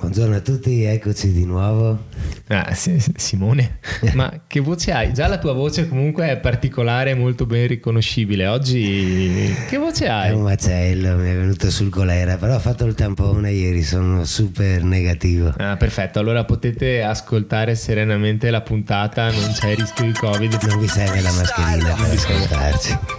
Buongiorno a tutti, eccoci di nuovo. Ah, Simone, ma che voce hai? Già la tua voce comunque è particolare, molto ben riconoscibile. Oggi che voce hai? È un macello, mi è venuto sul colera, però ho fatto il tampone ieri, sono super negativo. Ah, perfetto, allora potete ascoltare serenamente la puntata, non c'è rischio di Covid. Non vi serve la mascherina per ascoltarci.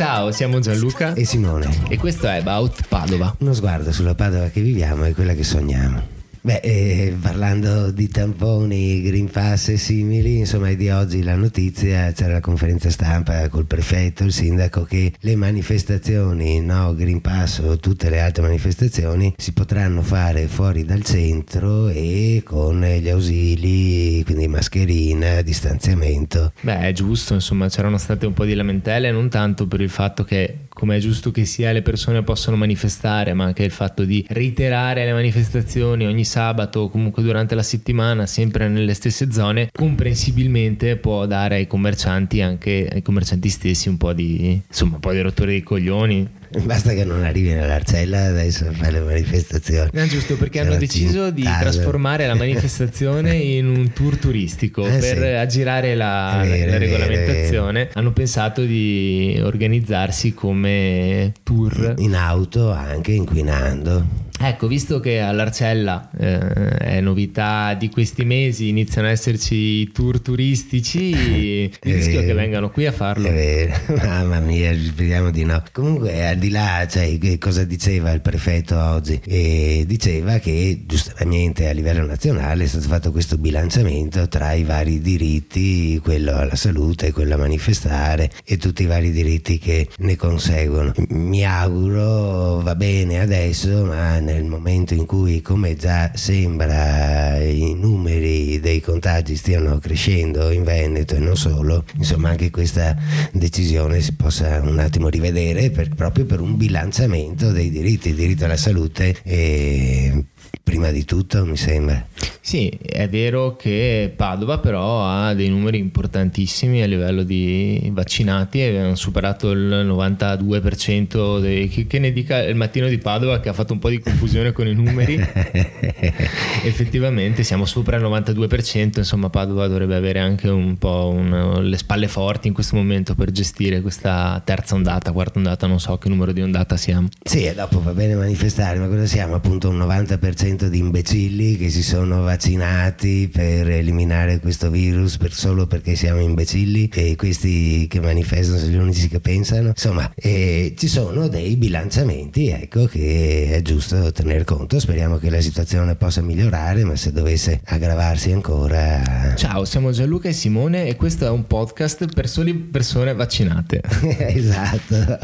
Ciao, siamo Gianluca e Simone e questo è About Padova. Uno sguardo sulla Padova che viviamo e quella che sogniamo. Beh, eh, parlando di tamponi, Green Pass e simili, insomma è di oggi la notizia, c'era la conferenza stampa col prefetto, il sindaco, che le manifestazioni, no Green Pass o tutte le altre manifestazioni si potranno fare fuori dal centro e con gli ausili, quindi mascherina, distanziamento. Beh, è giusto, insomma c'erano state un po' di lamentele, non tanto per il fatto che come è giusto che sia le persone possono manifestare, ma anche il fatto di reiterare le manifestazioni ogni sabato o comunque durante la settimana, sempre nelle stesse zone, comprensibilmente può dare ai commercianti, anche ai commercianti stessi, un po' di, insomma, un po' di rotture dei coglioni. Basta che non arrivi nell'Arcella adesso a fare le manifestazioni. No, giusto, perché hanno deciso di trasformare la manifestazione in un tour turistico eh, per sì. aggirare la, vero, la regolamentazione. Hanno pensato di organizzarsi come tour. In auto anche inquinando. Ecco, visto che all'Arcella eh, è novità di questi mesi, iniziano ad esserci tour turistici, il rischio che vengano qui a farlo. È vero, mamma mia, speriamo di no. Comunque, al di là, cioè, cosa diceva il prefetto oggi? E diceva che giustamente a livello nazionale è stato fatto questo bilanciamento tra i vari diritti, quello alla salute, quello a manifestare e tutti i vari diritti che ne conseguono. Mi auguro, va bene adesso, ma nel momento in cui, come già sembra, i numeri dei contagi stiano crescendo in Veneto e non solo, insomma anche questa decisione si possa un attimo rivedere per, proprio per un bilanciamento dei diritti, il diritto alla salute e prima di tutto mi sembra. Sì, è vero che Padova però ha dei numeri importantissimi a livello di vaccinati e hanno superato il 92% dei, che, che, ne dica il mattino di Padova che ha fatto un po' di confusione con i numeri. Effettivamente siamo sopra il 92%, insomma Padova dovrebbe avere anche un po' un, le spalle forti in questo momento per gestire questa terza ondata, quarta ondata, non so che numero di ondata siamo. Sì, e dopo va bene manifestare, ma cosa siamo? Appunto un 90% di imbecilli che si sono vaccinati per eliminare questo virus per solo perché siamo imbecilli e questi che manifestano sono gli unici che pensano. Insomma, eh, ci sono dei bilanciamenti, ecco, che è giusto tener conto. Speriamo che la situazione possa migliorare, ma se dovesse aggravarsi ancora... Ciao, siamo Gianluca e Simone e questo è un podcast per soli persone vaccinate. esatto,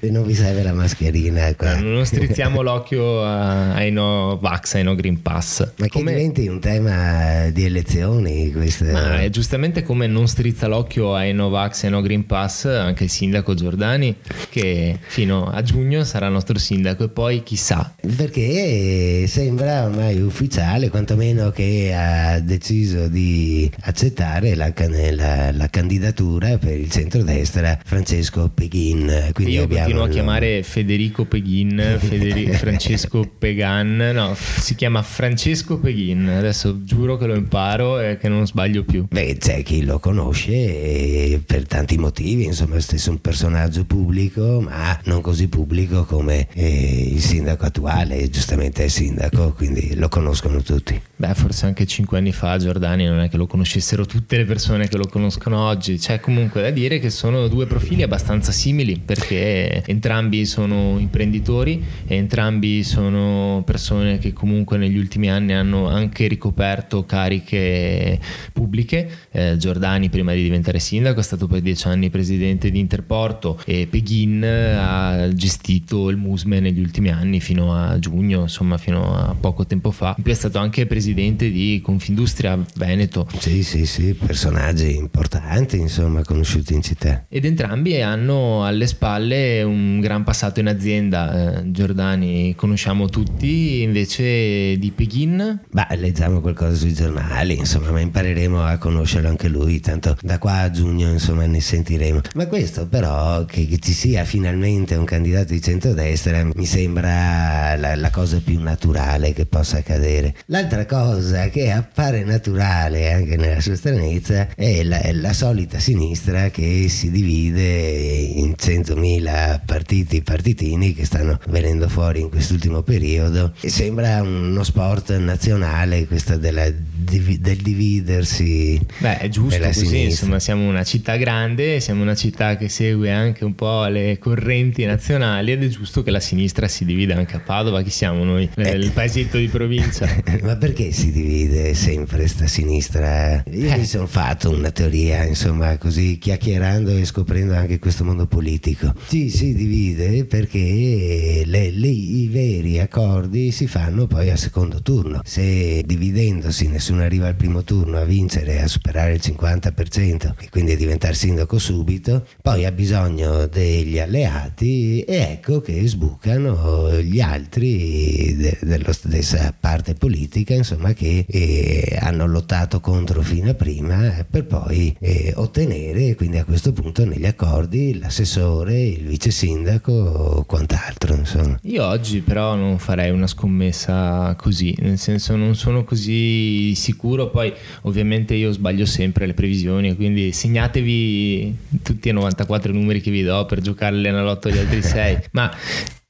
e non vi serve la mascherina. Qua. non strizziamo l'occhio ai no vax, ai no Green Pass. Ma che come... diventi un tema di elezioni questo... Ma è giustamente come non strizza l'occhio ai Novax e ai no Green Pass anche il sindaco Giordani che fino a giugno sarà nostro sindaco e poi chissà. Perché sembra ormai ufficiale quantomeno che ha deciso di accettare la, la, la candidatura per il centrodestra Francesco Peghin. Quindi Io continuo a chiamare Federico Peghin, Federico, Francesco Pegan, no, si chiama Francesco Peghin. Adesso giuro che lo imparo e che non sbaglio più. Beh, c'è chi lo conosce per tanti motivi, insomma, è stesso un personaggio pubblico, ma non così pubblico come eh, il sindaco attuale, giustamente è sindaco, quindi lo conoscono tutti. Beh, forse anche cinque anni fa Giordani non è che lo conoscessero tutte le persone che lo conoscono oggi. C'è comunque da dire che sono due profili abbastanza simili perché entrambi sono imprenditori e entrambi sono persone che comunque comunque negli ultimi anni hanno anche ricoperto cariche pubbliche. Eh, Giordani prima di diventare sindaco è stato per dieci anni presidente di Interporto e Peghin ha gestito il Musme negli ultimi anni fino a giugno, insomma fino a poco tempo fa. In più è stato anche presidente di Confindustria Veneto. Sì, sì, sì, personaggi importanti insomma conosciuti in città. Ed entrambi hanno alle spalle un gran passato in azienda. Eh, Giordani conosciamo tutti, invece di Peghin? Beh, le, leggiamo qualcosa sui giornali, insomma, ma impareremo a conoscerlo anche lui, tanto da qua a giugno insomma ne sentiremo. Ma questo però che, che ci sia finalmente un candidato di centrodestra mi sembra la, la cosa più naturale che possa accadere. L'altra cosa che appare naturale anche nella sua stranezza è la, è la solita sinistra che si divide in 100.000 partiti partitini che stanno venendo fuori in quest'ultimo periodo e sembra uno sport nazionale questo della, del dividersi beh è giusto così sinistra. insomma siamo una città grande siamo una città che segue anche un po' le correnti nazionali ed è giusto che la sinistra si divida anche a Padova chi siamo noi eh. il paesetto di provincia ma perché si divide sempre sta sinistra io eh. mi sono fatto una teoria insomma così chiacchierando e scoprendo anche questo mondo politico ci si divide perché le, le, i veri accordi si fanno poi a secondo turno se dividendosi nessuno arriva al primo turno a vincere a superare il 50% e quindi a diventare sindaco subito poi ha bisogno degli alleati e ecco che sbucano gli altri de, della stessa parte politica insomma che eh, hanno lottato contro fino a prima per poi eh, ottenere quindi a questo punto negli accordi l'assessore, il vice sindaco o quant'altro insomma. Io oggi però non farei una scommessa così, nel senso non sono così sicuro, poi ovviamente io sbaglio sempre le previsioni, quindi segnatevi tutti i 94 numeri che vi do per giocare l'Enalotto agli altri 6, ma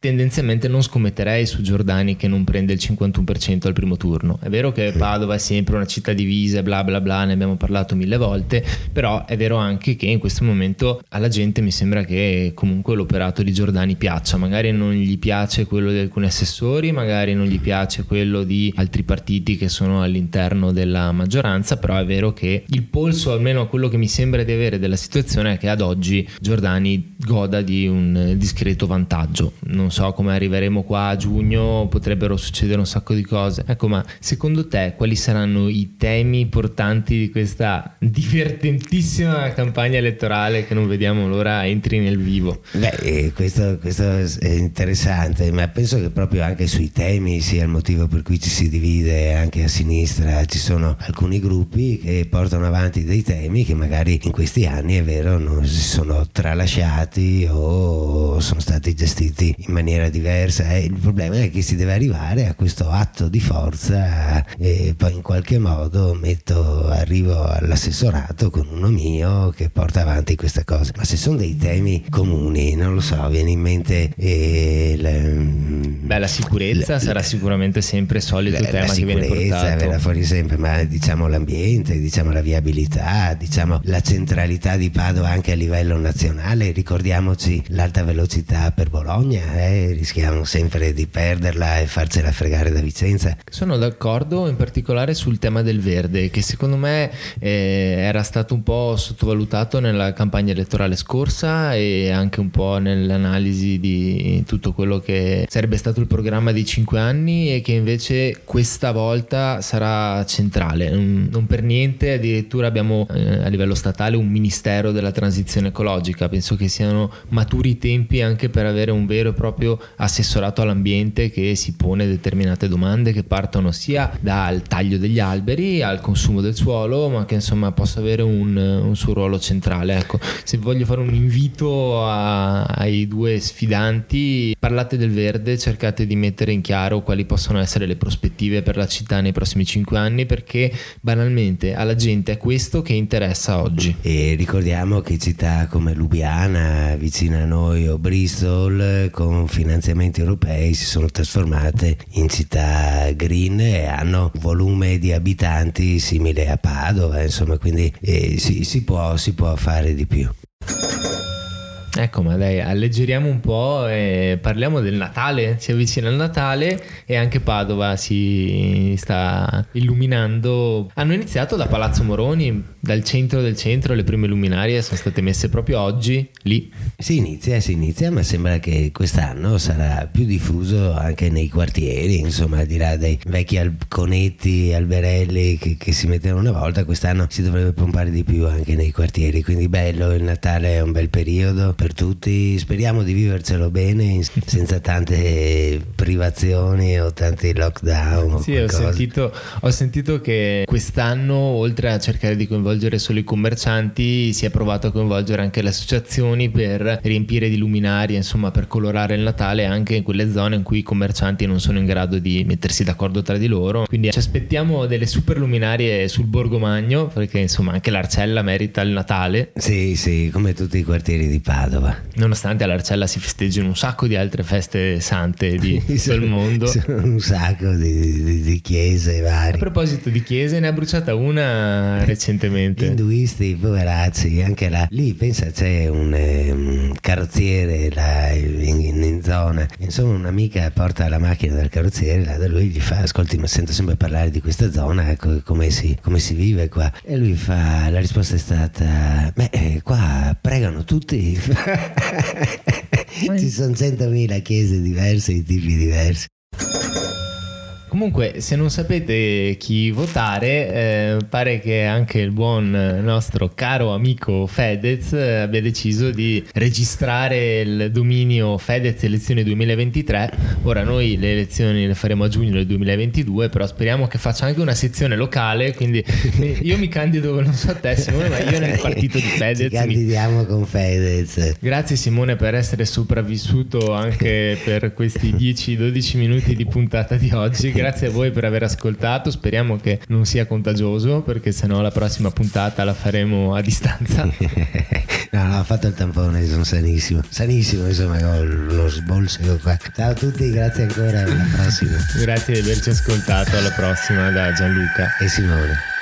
tendenzialmente non scommetterei su Giordani che non prende il 51% al primo turno. È vero che Padova è sempre una città divisa, bla bla bla, ne abbiamo parlato mille volte, però è vero anche che in questo momento alla gente mi sembra che comunque l'operato di Giordani piaccia, magari non gli piace quello di alcuni assessori, magari non gli piace quello di altri partiti che sono all'interno della maggioranza, però è vero che il polso, almeno quello che mi sembra di avere della situazione, è che ad oggi Giordani goda di un discreto vantaggio. Non so come arriveremo qua a giugno, potrebbero succedere un sacco di cose. Ecco, ma secondo te quali saranno i temi portanti di questa divertentissima campagna elettorale che non vediamo l'ora entri nel vivo? Beh, eh, questo, questo è interessante, ma penso che proprio anche sui temi sia il motivo per cui ci si divide anche a sinistra. Ci sono alcuni gruppi che portano avanti dei temi che magari in questi anni, è vero, non si sono tralasciati o sono stati gestiti in maniera maniera diversa. Eh, il problema è che si deve arrivare a questo atto di forza e poi in qualche modo metto, arrivo all'assessorato con uno mio che porta avanti questa cosa. Ma se sono dei temi comuni, non lo so, viene in mente eh, la, Beh, la sicurezza la, sarà sicuramente sempre solito la, tema che viene portato. verrà fuori sempre, ma diciamo l'ambiente, diciamo la viabilità, diciamo la centralità di Padova anche a livello nazionale. Ricordiamoci l'alta velocità per Bologna, eh, rischiamo sempre di perderla e farcela fregare da Vicenza. Sono d'accordo in particolare sul tema del verde che secondo me eh, era stato un po' sottovalutato nella campagna elettorale scorsa e anche un po' nell'analisi di tutto quello che sarebbe stato il programma di cinque anni e che invece questa volta sarà centrale. Non per niente addirittura abbiamo eh, a livello statale un ministero della transizione ecologica, penso che siano maturi i tempi anche per avere un vero e proprio proprio assessorato all'ambiente che si pone determinate domande che partono sia dal taglio degli alberi al consumo del suolo, ma che insomma possa avere un, un suo ruolo centrale. Ecco, se voglio fare un invito a, ai due sfidanti, parlate del verde, cercate di mettere in chiaro quali possono essere le prospettive per la città nei prossimi cinque anni, perché banalmente alla gente è questo che interessa oggi. E ricordiamo che città come Lubiana, vicino a noi, o Bristol, con finanziamenti europei si sono trasformate in città green e hanno un volume di abitanti simile a Padova, insomma, quindi eh, si, si, può, si può fare di più. Ecco, ma dai, alleggeriamo un po' e parliamo del Natale. Si avvicina il Natale e anche Padova si sta illuminando. Hanno iniziato da Palazzo Moroni, dal centro del centro le prime luminarie sono state messe proprio oggi lì. Si inizia, si inizia, ma sembra che quest'anno sarà più diffuso anche nei quartieri, insomma, al di là dei vecchi alconetti, alberelli che, che si mettevano una volta, quest'anno si dovrebbe pompare di più anche nei quartieri, quindi bello, il Natale è un bel periodo per tutti, speriamo di vivercelo bene senza tante privazioni o tanti lockdown. Sì, ho sentito, ho sentito che quest'anno oltre a cercare di coinvolgere coinvolgere solo i commercianti, si è provato a coinvolgere anche le associazioni per riempire di luminarie, insomma per colorare il Natale anche in quelle zone in cui i commercianti non sono in grado di mettersi d'accordo tra di loro. Quindi ci aspettiamo delle super luminarie sul Borgo Magno, perché insomma anche l'Arcella merita il Natale. Sì, sì, come tutti i quartieri di Padova. Nonostante all'Arcella si festeggiano un sacco di altre feste sante di tutto il mondo. un sacco di, di, di chiese varie. A proposito di chiese, ne ha bruciata una recentemente Assolutamente. Induisti, poveracci, anche là. Lì pensa c'è un eh, carrozziere là in, in, zona. Insomma, un'amica porta la macchina del carrozziere, là da lui gli fa: Ascolti, ma sento sempre parlare di questa zona, ecco, come, si, come si vive qua. E lui fa: La risposta è stata: Beh, eh, qua pregano tutti. Ci sono centomila chiese diverse, di tipi diversi. Comunque, se non sapete chi votare, eh, pare che anche il buon nostro caro amico Fedez eh, abbia deciso di registrare il dominio Fedez elezioni 2023. Ora noi le elezioni le faremo a giugno del 2022, però speriamo che faccia anche una sezione locale, quindi io mi candido, non so a te Simone, ma io nel partito di Fedez. Ci candidiamo mi... con Fedez. Grazie Simone per essere sopravvissuto anche per questi 10-12 minuti di puntata di oggi grazie a voi per aver ascoltato. Speriamo che non sia contagioso, perché sennò la prossima puntata la faremo a distanza. no, no, ho fatto il tampone, sono sanissimo. Sanissimo, insomma, ho lo sbolso qua. Ciao a tutti, grazie ancora. Alla prossima. grazie di averci ascoltato. Alla prossima da Gianluca e Simone.